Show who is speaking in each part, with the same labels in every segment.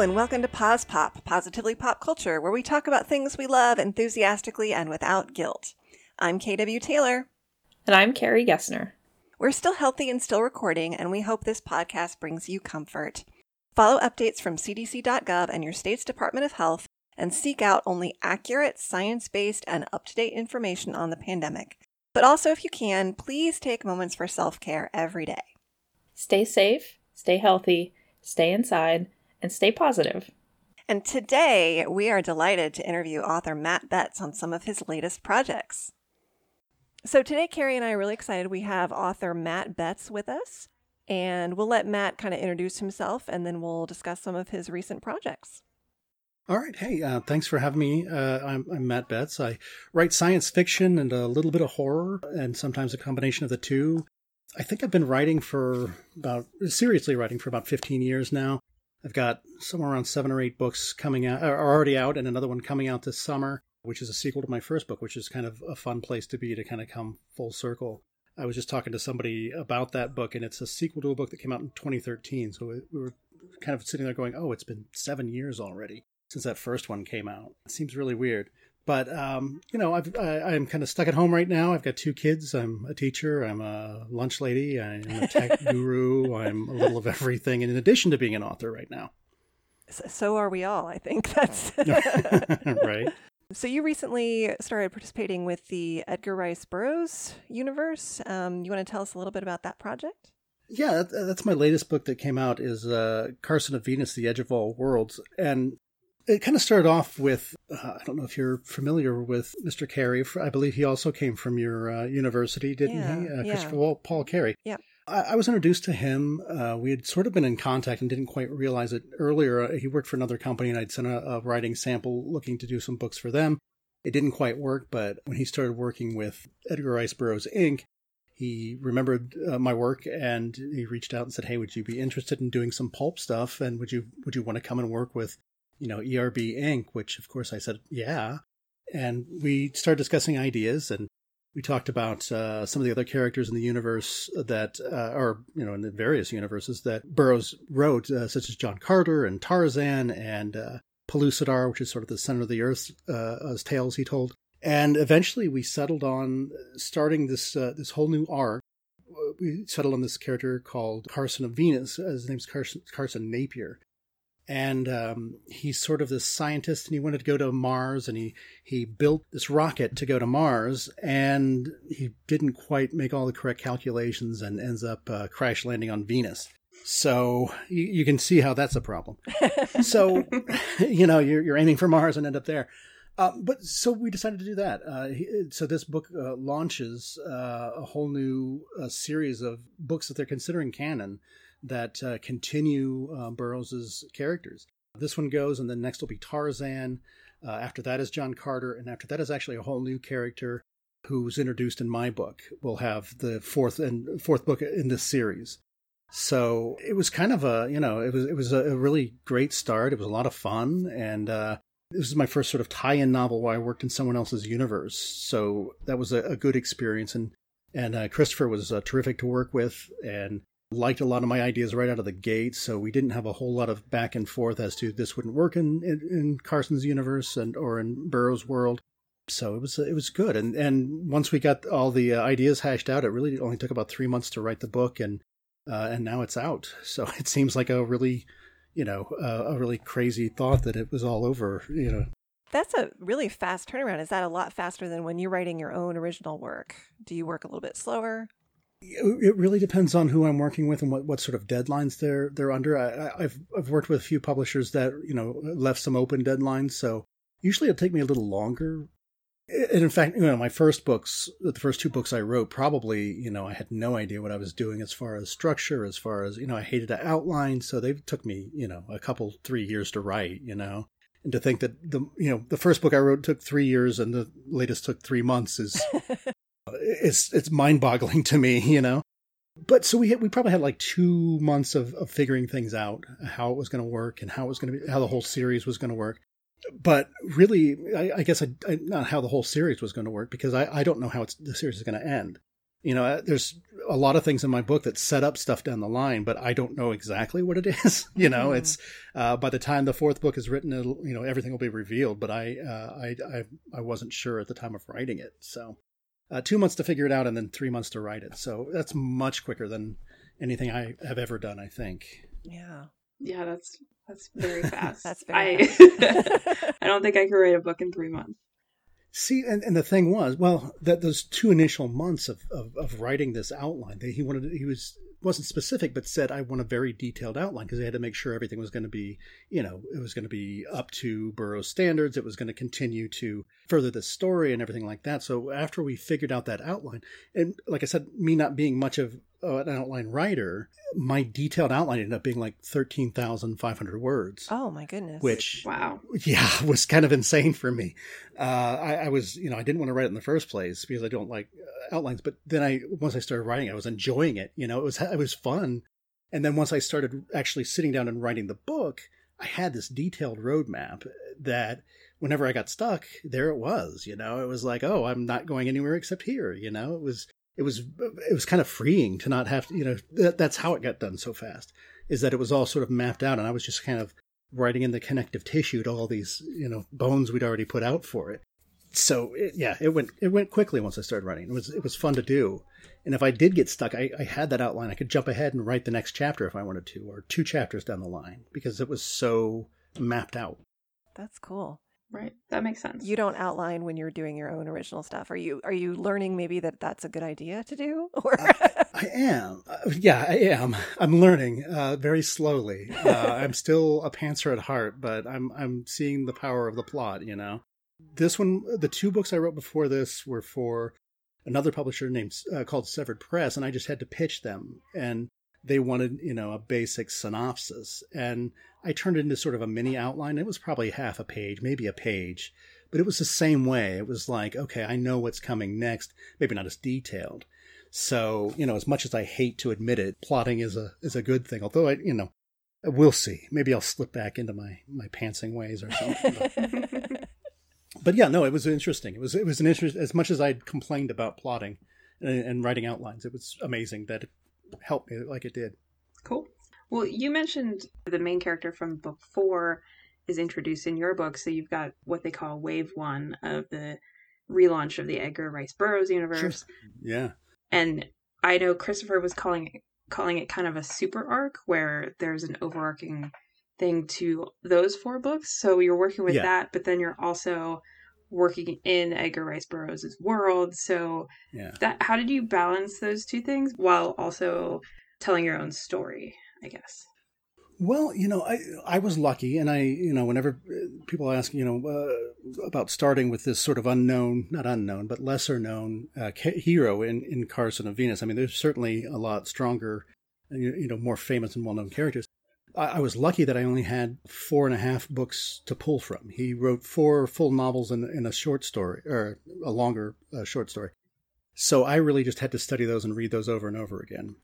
Speaker 1: Hello, and welcome to Pause Pop, Positively Pop Culture, where we talk about things we love enthusiastically and without guilt. I'm KW Taylor.
Speaker 2: And I'm Carrie Gessner.
Speaker 1: We're still healthy and still recording, and we hope this podcast brings you comfort. Follow updates from cdc.gov and your state's Department of Health, and seek out only accurate, science based, and up to date information on the pandemic. But also, if you can, please take moments for self care every day.
Speaker 2: Stay safe, stay healthy, stay inside and stay positive.
Speaker 1: And today we are delighted to interview author Matt Betts on some of his latest projects. So today, Carrie and I are really excited. We have author Matt Betts with us, and we'll let Matt kind of introduce himself and then we'll discuss some of his recent projects.
Speaker 3: All right. Hey, uh, thanks for having me. Uh, I'm, I'm, Matt Betts. I write science fiction and a little bit of horror, and sometimes a combination of the two. I think I've been writing for about, seriously writing for about 15 years now. I've got somewhere around seven or eight books coming out, are already out, and another one coming out this summer, which is a sequel to my first book, which is kind of a fun place to be to kind of come full circle. I was just talking to somebody about that book, and it's a sequel to a book that came out in 2013. So we were kind of sitting there going, oh, it's been seven years already since that first one came out. It seems really weird. But um, you know, I've, I, am kind of stuck at home right now. I've got two kids. I'm a teacher. I'm a lunch lady. I'm a tech guru. I'm a little of everything. And in addition to being an author right now,
Speaker 1: so are we all. I think that's
Speaker 3: right.
Speaker 1: So you recently started participating with the Edgar Rice Burroughs universe. Um, you want to tell us a little bit about that project?
Speaker 3: Yeah, that's my latest book that came out. Is uh, Carson of Venus: The Edge of All Worlds, and it kind of started off with uh, I don't know if you're familiar with Mr. Carey. I believe he also came from your uh, university, didn't
Speaker 1: yeah,
Speaker 3: he? Uh,
Speaker 1: yeah.
Speaker 3: Christopher Paul Carey.
Speaker 1: Yeah.
Speaker 3: I, I, was introduced to him. Uh, we had sort of been in contact and didn't quite realize it earlier. Uh, he worked for another company, and I'd sent a, a writing sample looking to do some books for them. It didn't quite work, but when he started working with Edgar Rice Burroughs Inc., he remembered uh, my work and he reached out and said, "Hey, would you be interested in doing some pulp stuff? And would you would you want to come and work with you know, ERB Inc., which of course I said, yeah. And we started discussing ideas and we talked about uh, some of the other characters in the universe that, uh, or, you know, in the various universes that Burroughs wrote, uh, such as John Carter and Tarzan and uh, Pellucidar, which is sort of the center of the earth uh, as tales he told. And eventually we settled on starting this, uh, this whole new arc. We settled on this character called Carson of Venus. His name's Carson, Carson Napier and um, he's sort of this scientist and he wanted to go to mars and he, he built this rocket to go to mars and he didn't quite make all the correct calculations and ends up uh, crash landing on venus. So you, you, can see how that's a problem. So you know you're, you're, aiming for mars and end up there. Uh, but so we decided to do that. Uh, so this book uh, launches uh, a whole new uh, series of books that they're considering canon that uh, continue uh, Burroughs's characters. This one goes, and then next will be Tarzan. Uh, after that is John Carter, and after that is actually a whole new character who's introduced in my book. We'll have the fourth and fourth book in this series. So it was kind of a, you know, it was it was a, really great start. It was a lot of fun, and uh, this was my first sort of tie-in novel where I worked in someone else's universe. So that was a, a good experience, and and uh, Christopher was uh, terrific to work with, and liked a lot of my ideas right out of the gate, so we didn't have a whole lot of back and forth as to this wouldn't work in, in, in Carson's universe and or in Burroughs' world. So it was it was good, and and once we got all the uh, ideas hashed out, it really only took about three months to write the book, and uh, and now it's out. So it seems like a really, you know, uh, a really crazy thought that it was all over. You know,
Speaker 1: that's a really fast turnaround. Is that a lot faster than when you're writing your own original work? Do you work a little bit slower?
Speaker 3: It really depends on who I'm working with and what, what sort of deadlines they're they're under. I, have I've worked with a few publishers that you know left some open deadlines, so usually it'll take me a little longer. And in fact, you know, my first books, the first two books I wrote, probably you know I had no idea what I was doing as far as structure, as far as you know I hated to outline, so they took me you know a couple three years to write, you know. And to think that the you know the first book I wrote took three years and the latest took three months is it's it's mind boggling to me, you know. But so we had, we probably had like two months of, of figuring things out, how it was going to work and how it was going to be, how the whole series was going to work. But really, I, I guess I, I, not how the whole series was going to work because I, I don't know how the series is going to end. You know, there's a lot of things in my book that set up stuff down the line, but I don't know exactly what it is. you know, mm. it's uh, by the time the fourth book is written, you know, everything will be revealed. But I, uh, I, I, I, wasn't sure at the time of writing it, so uh, two months to figure it out, and then three months to write it. So that's much quicker than anything I have ever done. I think.
Speaker 1: Yeah.
Speaker 4: Yeah, that's that's very fast.
Speaker 1: that's very.
Speaker 4: I I don't think I can write a book in three months.
Speaker 3: See, and, and the thing was, well, that those two initial months of, of, of writing this outline, he wanted, he was wasn't specific, but said I want a very detailed outline because they had to make sure everything was going to be, you know, it was going to be up to Burroughs standards. It was going to continue to further the story and everything like that. So after we figured out that outline, and like I said, me not being much of uh, an outline writer, my detailed outline ended up being like 13,500 words.
Speaker 1: Oh my goodness.
Speaker 3: Which,
Speaker 4: wow.
Speaker 3: Yeah, was kind of insane for me. Uh, I, I, was, you know, I didn't want to write it in the first place because I don't like uh, outlines. But then I, once I started writing, I was enjoying it. You know, it was, it was fun. And then once I started actually sitting down and writing the book, I had this detailed roadmap that whenever I got stuck, there it was. You know, it was like, oh, I'm not going anywhere except here. You know, it was it was it was kind of freeing to not have to, you know that, that's how it got done so fast is that it was all sort of mapped out and I was just kind of writing in the connective tissue to all these you know bones we'd already put out for it. So it, yeah, it went it went quickly once I started writing. It was it was fun to do. And if I did get stuck, I, I had that outline. I could jump ahead and write the next chapter if I wanted to, or two chapters down the line, because it was so mapped out.
Speaker 1: That's cool.
Speaker 4: Right. That makes sense.
Speaker 1: You don't outline when you're doing your own original stuff. Are you are you learning maybe that that's a good idea to do? Or
Speaker 3: uh, I am. Uh, yeah, I am. I'm learning uh, very slowly. Uh, I'm still a pantser at heart, but I'm I'm seeing the power of the plot, you know. This one the two books I wrote before this were for another publisher named uh, called Severed Press and I just had to pitch them and they wanted, you know, a basic synopsis. And I turned it into sort of a mini outline. It was probably half a page, maybe a page, but it was the same way. It was like, okay, I know what's coming next, maybe not as detailed. So, you know, as much as I hate to admit it, plotting is a is a good thing. Although I, you know, we'll see. Maybe I'll slip back into my my pantsing ways or something. But, but yeah, no, it was interesting. It was it was an interest as much as I'd complained about plotting and, and writing outlines. It was amazing that it helped me like it did.
Speaker 4: Cool. Well, you mentioned the main character from book four is introduced in your book. So you've got what they call wave one of the relaunch of the Edgar Rice Burroughs universe.
Speaker 3: Yeah.
Speaker 4: And I know Christopher was calling it, calling it kind of a super arc where there's an overarching thing to those four books. So you're working with yeah. that, but then you're also working in Edgar Rice Burroughs' world. So
Speaker 3: yeah.
Speaker 4: that how did you balance those two things while also telling your own story? I guess.
Speaker 3: Well, you know, I I was lucky, and I, you know, whenever uh, people ask, you know, uh, about starting with this sort of unknown, not unknown, but lesser known uh, hero in in Carson of Venus. I mean, there's certainly a lot stronger, you know, more famous and well known characters. I, was lucky that I only had four and a half books to pull from. He wrote four full novels and, and a short story, or a longer uh, short story. So I really just had to study those and read those over and over again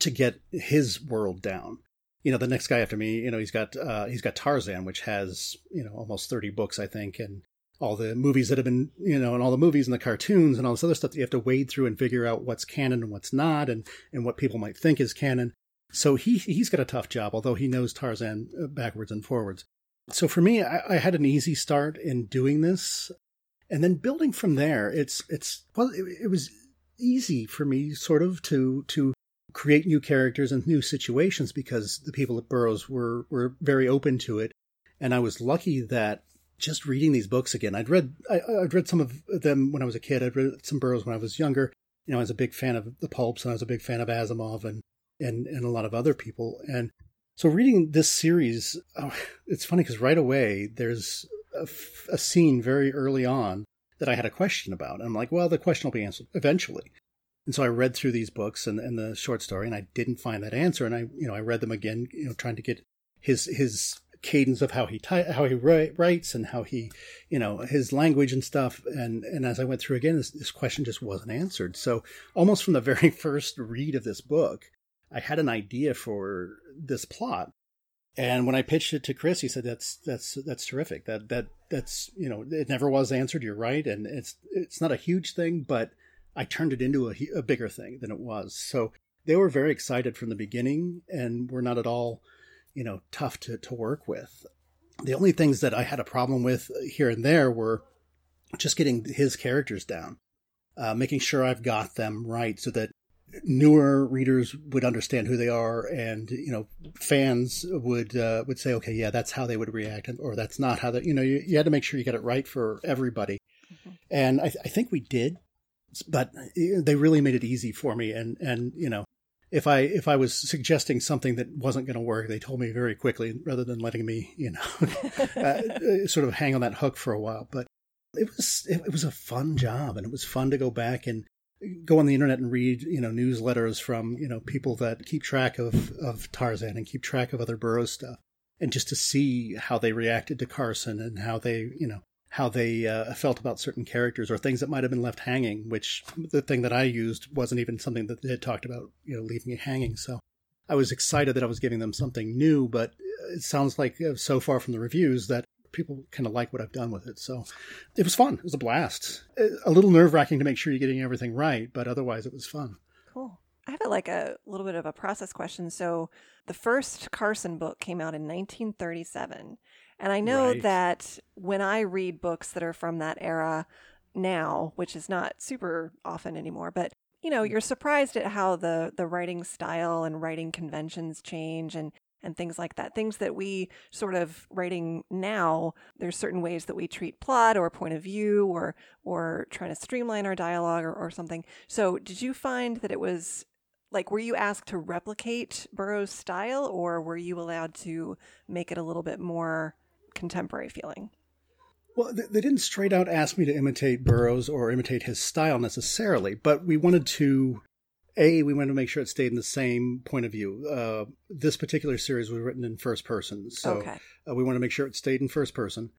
Speaker 3: to get his world down. You know, the next guy after me, you know, he's got uh, he's got Tarzan, which has you know almost thirty books, I think, and all the movies that have been, you know, and all the movies and the cartoons and all this other stuff that you have to wade through and figure out what's canon and what's not, and and what people might think is canon. So he he's got a tough job, although he knows Tarzan uh, backwards and forwards. So for me, I, I had an easy start in doing this, and then building from there. It's it's well, it, it was easy for me sort of to to create new characters and new situations because the people at Burroughs were were very open to it, and I was lucky that just reading these books again. I'd read I, would read some of them when I was a kid. I'd read some Burroughs when I was younger. You know, I was a big fan of the pulps, and I was a big fan of Asimov and and and a lot of other people. And so reading this series, oh, it's funny because right away there's a, a scene very early on that I had a question about. And I'm like, well, the question will be answered eventually. And so I read through these books and, and the short story, and I didn't find that answer. And I, you know, I read them again, you know, trying to get his his cadence of how he ty- how he writes and how he, you know, his language and stuff. And and as I went through again, this, this question just wasn't answered. So almost from the very first read of this book, I had an idea for this plot. And when I pitched it to Chris, he said, "That's that's that's terrific. That that that's you know, it never was answered. You're right, and it's it's not a huge thing, but I turned it into a, a bigger thing than it was. So they were very excited from the beginning and were not at all, you know, tough to, to work with. The only things that I had a problem with here and there were just getting his characters down, uh, making sure I've got them right so that newer readers would understand who they are and you know fans would uh, would say okay yeah that's how they would react or that's not how that you know you, you had to make sure you got it right for everybody mm-hmm. and I, I think we did but they really made it easy for me and and you know if I if I was suggesting something that wasn't going to work, they told me very quickly rather than letting me, you know, uh, sort of hang on that hook for a while. But it was it, was a fun job, and it was fun to go back and go on the internet and read, you know, newsletters from you know people that keep track of of Tarzan and keep track of other Burroughs stuff, and just to see how they reacted to Carson and how they, you know, how they uh, felt about certain characters or things that might have been left hanging, which the thing that I used wasn't even something that they had talked about, you know, leaving it hanging. So I was excited that I was giving them something new, but it sounds like uh, so far from the reviews that people kind of like what I've done with it. So it was fun. It was a blast. A little nerve wracking to make sure you're getting everything right, but otherwise it was fun.
Speaker 1: Cool. I have a, like a little bit of a process question. So the first Carson book came out in 1937. And I know right. that when I read books that are from that era now, which is not super often anymore, but you know, mm. you're surprised at how the the writing style and writing conventions change and and things like that. Things that we sort of writing now, there's certain ways that we treat plot or point of view or or trying to streamline our dialogue or, or something. So did you find that it was like were you asked to replicate Burroughs' style or were you allowed to make it a little bit more contemporary feeling.
Speaker 3: Well, they didn't straight out ask me to imitate Burroughs or imitate his style necessarily, but we wanted to. A, we wanted to make sure it stayed in the same point of view. Uh, this particular series was written in first person, so okay. uh, we wanted to make sure it stayed in first person,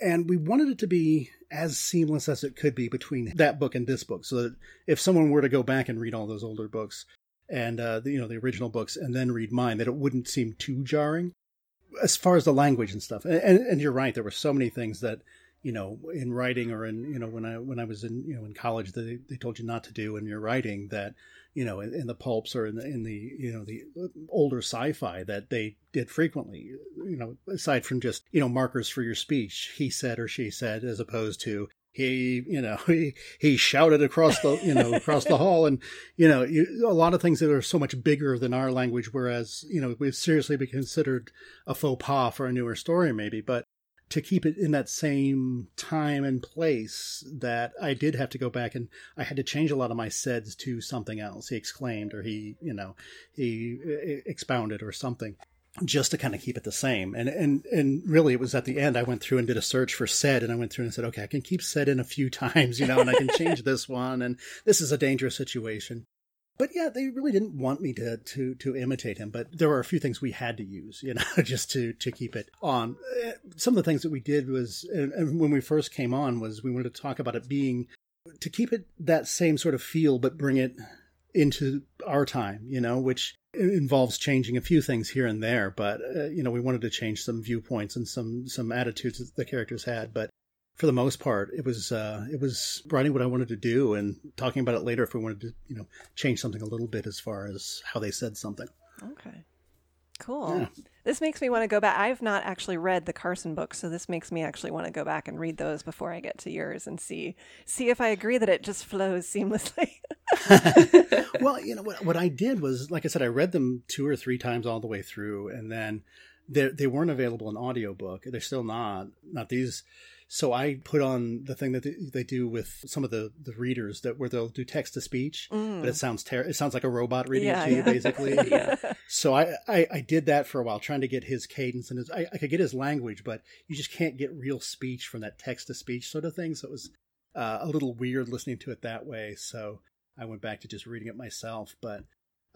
Speaker 3: and we wanted it to be as seamless as it could be between that book and this book, so that if someone were to go back and read all those older books and uh, the, you know the original books and then read mine, that it wouldn't seem too jarring as far as the language and stuff, and, and, and, you're right. There were so many things that you know in writing or in you know when I when I was in you know in college they they told you not to do in your writing that you know in, in the pulps or in the in the you know the older sci-fi that they did frequently. You know, aside from just you know markers for your speech, he said or she said, as opposed to he you know he he shouted across the you know across the hall and you know you, a lot of things that are so much bigger than our language whereas you know we've seriously be considered a faux pas for a newer story maybe but to keep it in that same time and place that I did have to go back and I had to change a lot of my saids to something else. He exclaimed or he, you know, he uh, expounded or something just to kind of keep it the same. And and and really, it was at the end I went through and did a search for said, and I went through and said, okay, I can keep said in a few times, you know, and I can change this one, and this is a dangerous situation. But yeah, they really didn't want me to to to imitate him, but there were a few things we had to use, you know, just to to keep it on. Eh, some of the things that we did was, and when we first came on, was we wanted to talk about it being to keep it that same sort of feel, but bring it into our time, you know, which involves changing a few things here and there. But uh, you know, we wanted to change some viewpoints and some some attitudes that the characters had. But for the most part, it was uh, it was writing what I wanted to do and talking about it later if we wanted to, you know, change something a little bit as far as how they said something.
Speaker 1: Okay. Cool. Yeah. This makes me want to go back. I've not actually read the Carson books, so this makes me actually want to go back and read those before I get to yours and see see if I agree that it just flows seamlessly.
Speaker 3: well, you know what what I did was like I said I read them two or three times all the way through and then they they weren't available in audiobook. They're still not. Not these so I put on the thing that they do with some of the, the readers that where they'll do text to speech, mm. but it sounds ter- it sounds like a robot reading yeah, it to yeah. you basically. yeah. So I, I, I did that for a while, trying to get his cadence and his I, I, could get his language, but you just can't get real speech from that text to speech sort of thing. So it was uh, a little weird listening to it that way. So I went back to just reading it myself, but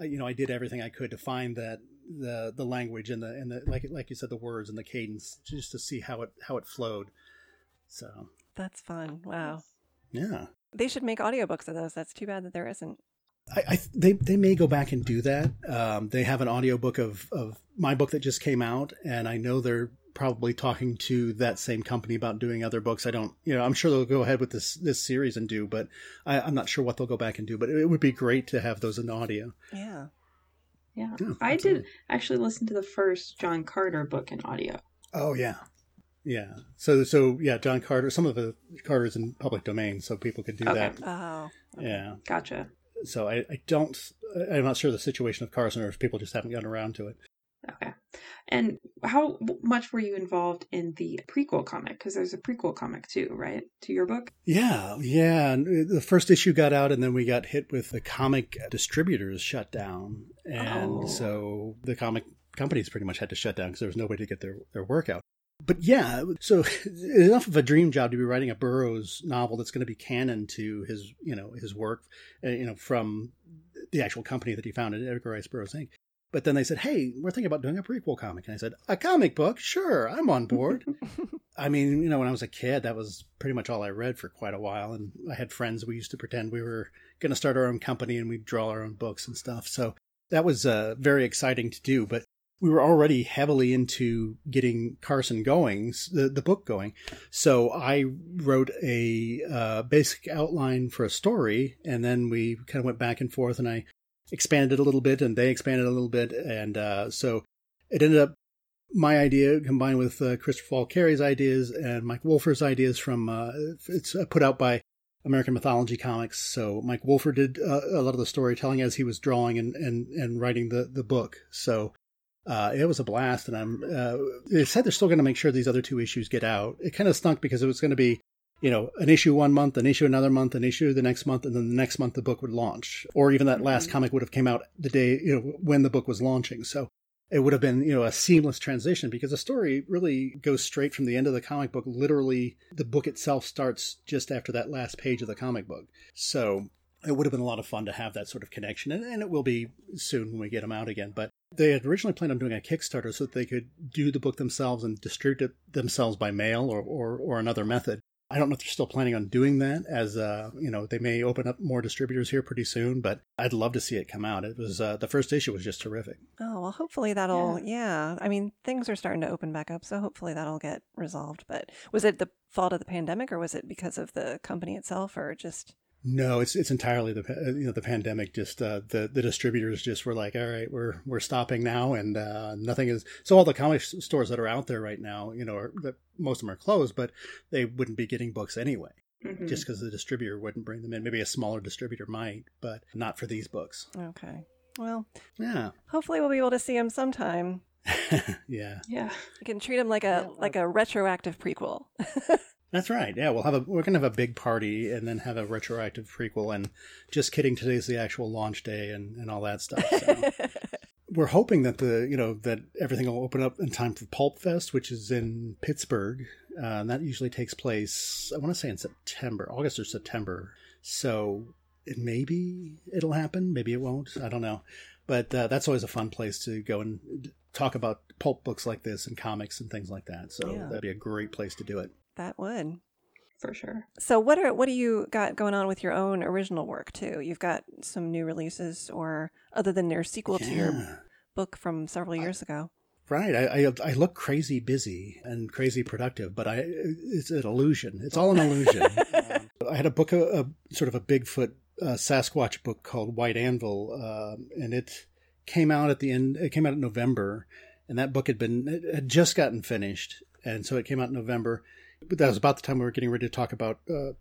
Speaker 3: uh, you know I did everything I could to find that the the language and the and the like like you said the words and the cadence just to see how it how it flowed. So
Speaker 1: that's fun. Wow.
Speaker 3: Yeah.
Speaker 1: They should make audiobooks of those. That's too bad that there isn't.
Speaker 3: I, I they they may go back and do that. Um, they have an audiobook of of my book that just came out, and I know they're probably talking to that same company about doing other books. I don't, you know, I'm sure they'll go ahead with this this series and do, but I, am not sure what they'll go back and do. But it would be great to have those in audio.
Speaker 1: Yeah.
Speaker 4: Yeah. yeah I did actually listen to the first John Carter book in audio.
Speaker 3: Oh yeah. Yeah. So so yeah, John Carter. Some of the Carter's in public domain, so people could do okay. that.
Speaker 1: Oh.
Speaker 3: Okay. Yeah.
Speaker 4: Gotcha.
Speaker 3: So I, I don't. I'm not sure the situation of Carson, or if people just haven't gotten around to it.
Speaker 4: Okay. And how much were you involved in the prequel comic? Because there's a prequel comic too, right? To your book?
Speaker 3: Yeah, yeah. The first issue got out, and then we got hit with the comic distributors shut down. And oh. so the comic companies pretty much had to shut down because there was no way to get their, their work out. But yeah, so enough of a dream job to be writing a Burroughs novel that's going to be canon to his, you know, his work, uh, you know, from the actual company that he founded, Edgar Rice Burroughs Inc. But then they said, "Hey, we're thinking about doing a prequel comic," and I said, "A comic book? Sure, I'm on board." I mean, you know, when I was a kid, that was pretty much all I read for quite a while, and I had friends. We used to pretend we were going to start our own company, and we'd draw our own books and stuff. So that was uh, very exciting to do. But we were already heavily into getting Carson going, the, the book going. So I wrote a uh, basic outline for a story, and then we kind of went back and forth, and I expanded it a little bit, and they expanded a little bit, and uh, so it ended up my idea combined with uh, Christopher Carey's ideas and Mike Wolfer's ideas from uh, it's uh, put out by American Mythology Comics. So Mike Wolfer did uh, a lot of the storytelling as he was drawing and, and, and writing the, the book. So uh, it was a blast, and I'm. Uh, they said they're still going to make sure these other two issues get out. It kind of stunk because it was going to be, you know, an issue one month, an issue another month, an issue the next month, and then the next month the book would launch, or even that last mm-hmm. comic would have came out the day you know when the book was launching. So it would have been you know a seamless transition because the story really goes straight from the end of the comic book. Literally, the book itself starts just after that last page of the comic book. So it would have been a lot of fun to have that sort of connection, and, and, it will be soon when we get them out again. But they had originally planned on doing a Kickstarter so that they could do the book themselves and distribute it themselves by mail or, or, or another method. I don't know if they're still planning on doing that, as uh, you know, they may open up more distributors here pretty soon. But I'd love to see it come out. It was uh, the first issue was just terrific.
Speaker 1: Oh well, hopefully that'll yeah. yeah. I mean, things are starting to open back up, so hopefully that'll get resolved. But was it the fault of the pandemic, or was it because of the company itself, or just
Speaker 3: no, it's it's entirely the you know the pandemic. Just uh, the the distributors just were like, all right, we're we're stopping now, and uh, nothing is. So all the comic stores that are out there right now, you know, are, most of them are closed, but they wouldn't be getting books anyway, mm-hmm. just because the distributor wouldn't bring them in. Maybe a smaller distributor might, but not for these books.
Speaker 1: Okay. Well,
Speaker 3: yeah.
Speaker 1: Hopefully, we'll be able to see them sometime.
Speaker 3: yeah.
Speaker 4: Yeah.
Speaker 1: You can treat them like a like a retroactive prequel.
Speaker 3: That's right. Yeah, we'll have a we're gonna have a big party and then have a retroactive prequel. And just kidding, today's the actual launch day and, and all that stuff. So. we're hoping that the you know that everything will open up in time for Pulp Fest, which is in Pittsburgh, uh, and that usually takes place. I want to say in September, August or September. So it maybe it'll happen, maybe it won't. I don't know, but uh, that's always a fun place to go and talk about pulp books like this and comics and things like that. So yeah. that'd be a great place to do it.
Speaker 1: That would.
Speaker 4: For sure.
Speaker 1: So what are what do you got going on with your own original work too? You've got some new releases or other than your sequel yeah. to your book from several years I, ago.
Speaker 3: Right. I, I, I look crazy busy and crazy productive, but I it's an illusion. It's all an illusion. um, I had a book a, a, sort of a Bigfoot uh, Sasquatch book called White Anvil, um, and it came out at the end. It came out in November, and that book had been had just gotten finished, and so it came out in November but that was about the time we were getting ready to talk about uh,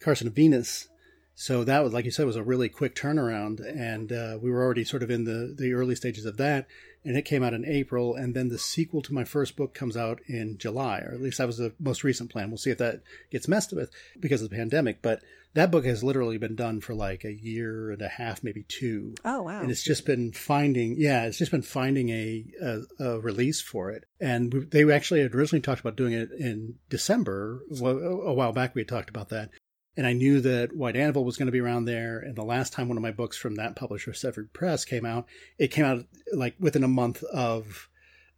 Speaker 3: Carson Venus. So that was, like you said, was a really quick turnaround, and uh, we were already sort of in the the early stages of that. And it came out in April, and then the sequel to my first book comes out in July, or at least that was the most recent plan. We'll see if that gets messed with because of the pandemic. But that book has literally been done for like a year and a half, maybe two.
Speaker 1: Oh wow!
Speaker 3: And it's just been finding, yeah, it's just been finding a a, a release for it. And we, they actually had originally talked about doing it in December. Well, a while back, we had talked about that. And I knew that White Anvil was going to be around there. And the last time one of my books from that publisher, Severed Press, came out, it came out like within a month of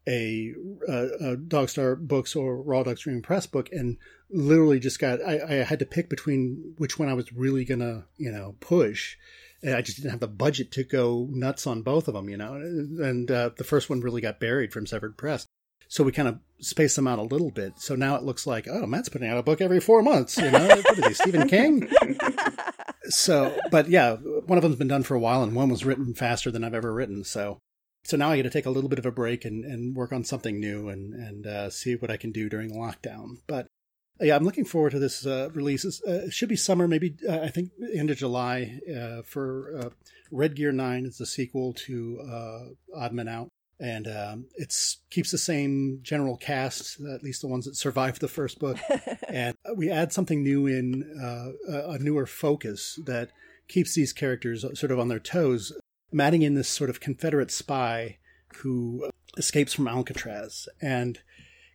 Speaker 3: a, a, a Dogstar Books or Raw Dog Screaming Press book, and literally just got I, I had to pick between which one I was really gonna you know push. And I just didn't have the budget to go nuts on both of them, you know. And uh, the first one really got buried from Severed Press. So we kind of space them out a little bit. So now it looks like, oh, Matt's putting out a book every four months. You know, what is he, Stephen King? so, but yeah, one of them's been done for a while, and one was written faster than I've ever written. So, so now I get to take a little bit of a break and, and work on something new and and uh, see what I can do during lockdown. But yeah, I'm looking forward to this uh, release. Uh, it should be summer, maybe uh, I think end of July uh, for uh, Red Gear Nine. It's the sequel to uh, Odd Men Out, and um, it keeps the same general cast, at least the ones that survived the first book. and we add something new in a newer focus that keeps these characters sort of on their toes. I'm adding in this sort of Confederate spy who escapes from Alcatraz and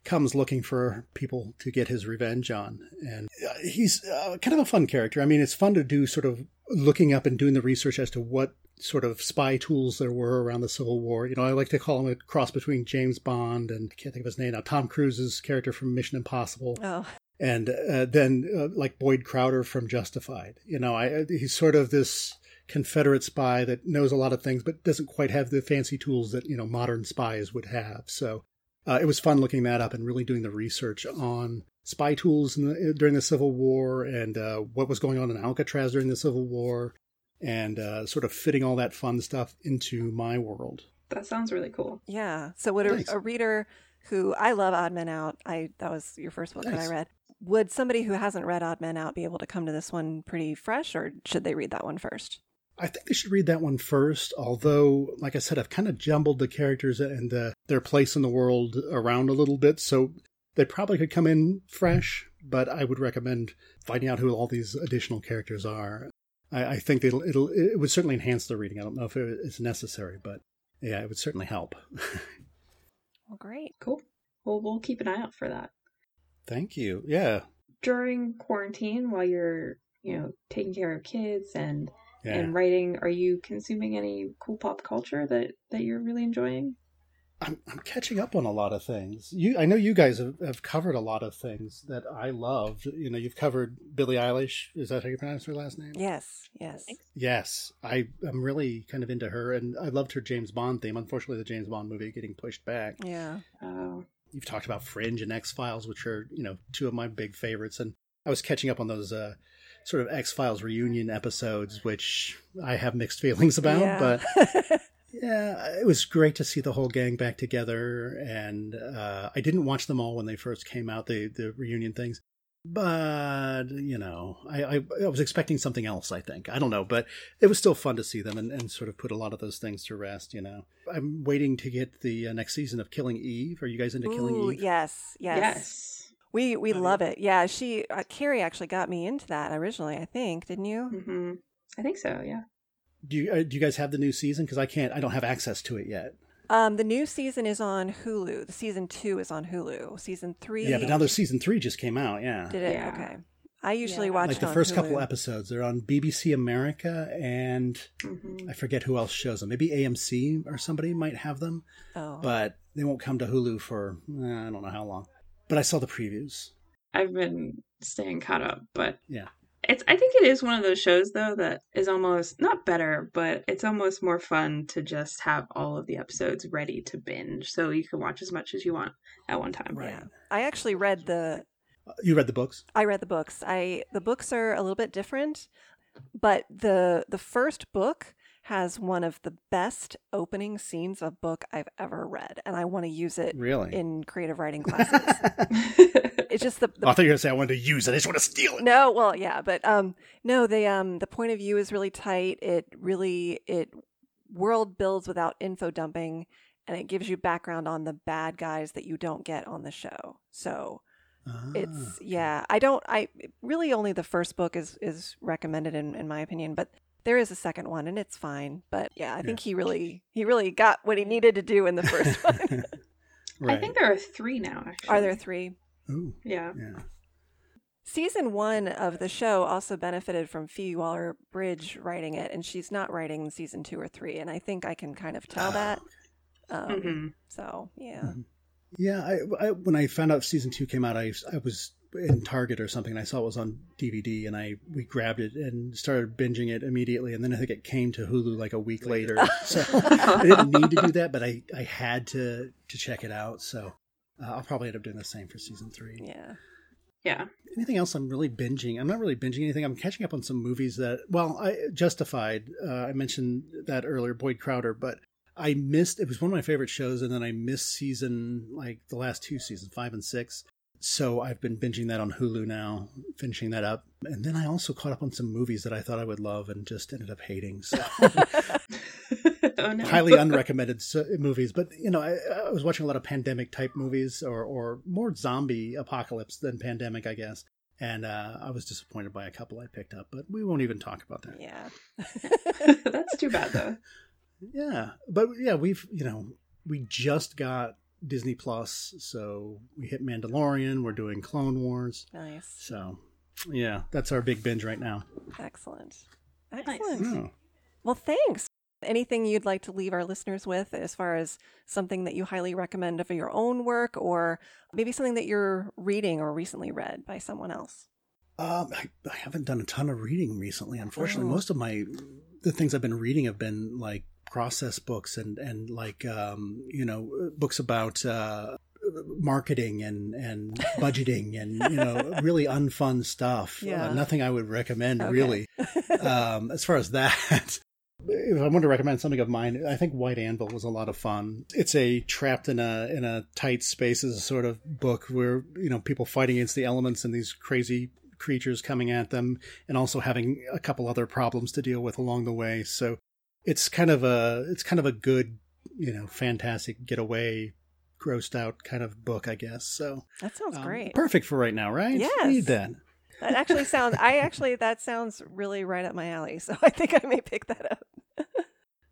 Speaker 3: comes looking for people to get his revenge on. And uh, he's uh, kind of a fun character. I mean, it's fun to do sort of looking up and doing the research as to what sort of spy tools there were around the Civil War. You know, I like to call him a cross between James Bond and I can't think of his name now, Tom Cruise's character from Mission Impossible.
Speaker 1: Oh.
Speaker 3: And uh, then uh, like Boyd Crowder from Justified. You know, I, he's sort of this Confederate spy that knows a lot of things, but doesn't quite have the fancy tools that, you know, modern spies would have. So uh, it was fun looking that up and really doing the research on spy tools the, during the Civil War and uh, what was going on in Alcatraz during the Civil War and uh, sort of fitting all that fun stuff into my world.
Speaker 4: That sounds really cool.
Speaker 1: Yeah. So would a, a, reader who I love Odd Men Out, I that was your first book nice. that I read. Would somebody who hasn't read Odd Men Out be able to come to this one pretty fresh, or should they read that one first?
Speaker 3: I think they should read that one first. Although, like I said, I've kind of jumbled the characters and uh, their place in the world around a little bit, so they probably could come in fresh. But I would recommend finding out who all these additional characters are. I, I think it'll, it'll it would certainly enhance the reading. I don't know if it's necessary, but yeah, it would certainly help.
Speaker 1: well, great,
Speaker 4: cool. Well, we'll keep an eye out for that.
Speaker 3: Thank you. Yeah.
Speaker 4: During quarantine, while you're you know taking care of kids and yeah. and writing are you consuming any cool pop culture that that you're really enjoying
Speaker 3: I'm, I'm catching up on a lot of things. You, I know you guys have, have covered a lot of things that I loved. You know, you've covered Billie Eilish. Is that how you pronounce her last name?
Speaker 1: Yes, yes,
Speaker 3: yes. I am really kind of into her, and I loved her James Bond theme. Unfortunately, the James Bond movie getting pushed back.
Speaker 1: Yeah.
Speaker 4: Oh.
Speaker 3: You've talked about Fringe and X Files, which are you know two of my big favorites, and I was catching up on those uh, sort of X Files reunion episodes, which I have mixed feelings about. Yeah. But yeah, it was great to see the whole gang back together. And uh, I didn't watch them all when they first came out, the the reunion things. But you know, I, I, I was expecting something else. I think I don't know, but it was still fun to see them and, and sort of put a lot of those things to rest. You know, I'm waiting to get the uh, next season of Killing Eve. Are you guys into
Speaker 1: Ooh,
Speaker 3: Killing Eve?
Speaker 1: Yes, yes,
Speaker 4: yes.
Speaker 1: We we love it. Yeah, she uh, Carrie actually got me into that originally. I think, didn't you?
Speaker 4: Mm-hmm. I think so. Yeah.
Speaker 3: Do you uh, do you guys have the new season? Because I can't. I don't have access to it yet.
Speaker 1: Um, the new season is on Hulu. The season two is on Hulu. Season three.
Speaker 3: Yeah, but now the season three just came out. Yeah.
Speaker 1: Did it?
Speaker 4: Yeah.
Speaker 1: Okay. I usually yeah. watch
Speaker 3: like the first Hulu. couple episodes. They're on BBC America, and mm-hmm. I forget who else shows them. Maybe AMC or somebody might have them.
Speaker 1: Oh.
Speaker 3: But they won't come to Hulu for eh, I don't know how long. But I saw the previews.
Speaker 4: I've been staying caught up, but
Speaker 3: yeah.
Speaker 4: It's I think it is one of those shows though that is almost not better, but it's almost more fun to just have all of the episodes ready to binge so you can watch as much as you want at one time.
Speaker 1: Right. Yeah. I actually read the
Speaker 3: uh, You read the books?
Speaker 1: I read the books. I the books are a little bit different, but the the first book has one of the best opening scenes of book I've ever read, and I want to use it
Speaker 3: really
Speaker 1: in creative writing classes. it's just the, the
Speaker 3: oh, I thought you were gonna say I wanted to use it. I just want to steal it.
Speaker 1: No, well, yeah, but um, no, the um, the point of view is really tight. It really it world builds without info dumping, and it gives you background on the bad guys that you don't get on the show. So. Ah, it's yeah i don't i really only the first book is is recommended in, in my opinion but there is a second one and it's fine but yeah i think he really he really got what he needed to do in the first one
Speaker 4: right. i think there are three now actually
Speaker 1: are there three
Speaker 3: Ooh,
Speaker 4: yeah
Speaker 3: yeah
Speaker 1: season one of the show also benefited from Phoebe Waller Bridge writing it, and she's not writing season two or three. And I think I can kind of tell that. Um, mm-hmm. So yeah, mm-hmm.
Speaker 3: yeah. I, I, when I found out season two came out, I I was in Target or something. I saw it was on DVD, and I we grabbed it and started binging it immediately. And then I think it came to Hulu like a week later. so I didn't need to do that, but I I had to to check it out. So Uh, I'll probably end up doing the same for season three.
Speaker 1: Yeah.
Speaker 4: Yeah.
Speaker 3: Anything else I'm really binging? I'm not really binging anything. I'm catching up on some movies that, well, I Justified. Uh, I mentioned that earlier, Boyd Crowder, but I missed. It was one of my favorite shows, and then I missed season like the last two seasons, five and six. So I've been binging that on Hulu now, finishing that up, and then I also caught up on some movies that I thought I would love and just ended up hating. So
Speaker 4: oh, no.
Speaker 3: highly unrecommended movies. But you know, I, I, was watching a lot of pandemic type movies, or or more zombie apocalypse than pandemic, I guess. And uh, I was disappointed by a couple I picked up, but we won't even talk about that.
Speaker 1: Yeah,
Speaker 4: that's too bad though.
Speaker 3: Yeah, but yeah, we've you know we just got Disney Plus, so we hit Mandalorian. We're doing Clone Wars.
Speaker 1: Nice.
Speaker 3: So yeah, that's our big binge right now.
Speaker 1: Excellent. Excellent.
Speaker 3: Nice. Oh.
Speaker 1: Well, thanks. Anything you'd like to leave our listeners with as far as something that you highly recommend of your own work or maybe something that you're reading or recently read by someone else?
Speaker 3: Um, I, I haven't done a ton of reading recently. Unfortunately, oh. most of my the things I've been reading have been like process books and and like um, you know books about uh, marketing and and budgeting and you know really unfun stuff.
Speaker 1: Yeah.
Speaker 3: Uh, nothing I would recommend okay. really. um, as far as that. If I want to recommend something of mine, I think White Anvil was a lot of fun. It's a trapped in a in a tight space a sort of book where you know people fighting against the elements and these crazy creatures coming at them, and also having a couple other problems to deal with along the way. So it's kind of a it's kind of a good you know fantastic getaway grossed out kind of book i guess. So
Speaker 1: that sounds um, great.
Speaker 3: perfect for right now right?
Speaker 1: Yes.
Speaker 3: Read that.
Speaker 1: That actually sounds i actually that sounds really right up my alley so i think i may pick that up.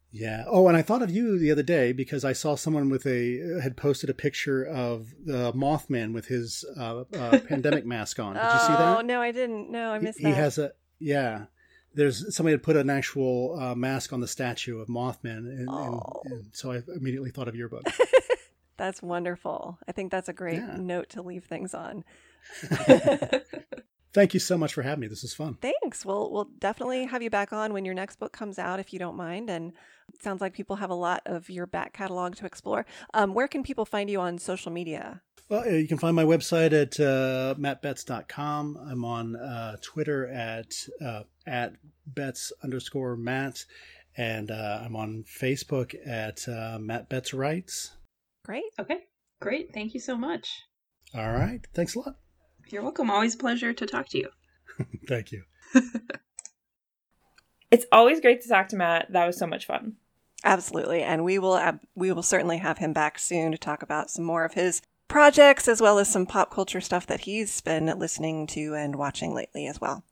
Speaker 3: Yeah. Oh and i thought of you the other day because i saw someone with a had posted a picture of the mothman with his uh, uh, pandemic mask on. Did
Speaker 1: oh,
Speaker 3: you see that?
Speaker 1: oh no i didn't. No i missed
Speaker 3: he,
Speaker 1: that.
Speaker 3: he has a yeah there's somebody had put an actual uh, mask on the statue of Mothman, and,
Speaker 1: oh.
Speaker 3: and, and, so I immediately thought of your book.
Speaker 1: that's wonderful. I think that's a great yeah. note to leave things on.
Speaker 3: Thank you so much for having me. This is fun.
Speaker 1: Thanks. We'll we'll definitely have you back on when your next book comes out, if you don't mind. And it sounds like people have a lot of your back catalog to explore. Um, where can people find you on social media?
Speaker 3: Well, you can find my website at uh, mattbetts.com. I'm on uh, Twitter at uh, at Betts underscore Matt, and uh, I'm on Facebook at uh, Matt Betts Writes.
Speaker 1: Great.
Speaker 4: Okay. Great. Thank you so much.
Speaker 3: All right. Thanks a lot.
Speaker 4: You're welcome. Always a pleasure to talk to you.
Speaker 3: Thank you.
Speaker 2: it's always great to talk to Matt. That was so much fun.
Speaker 1: Absolutely, and we will we will certainly have him back soon to talk about some more of his projects as well as some pop culture stuff that he's been listening to and watching lately as well.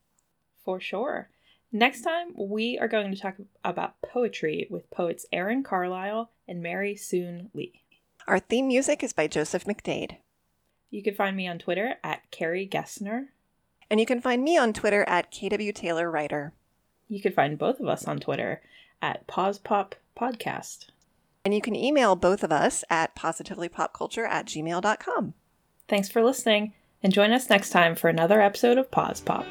Speaker 2: For sure. Next time, we are going to talk about poetry with poets Erin Carlisle and Mary Soon Lee.
Speaker 1: Our theme music is by Joseph McDade.
Speaker 2: You can find me on Twitter at Carrie Gessner.
Speaker 1: And you can find me on Twitter at KW Taylor Writer.
Speaker 2: You can find both of us on Twitter at Pause Pop Podcast.
Speaker 1: And you can email both of us at positivelypopculture at gmail.com.
Speaker 2: Thanks for listening, and join us next time for another episode of Pause Pop.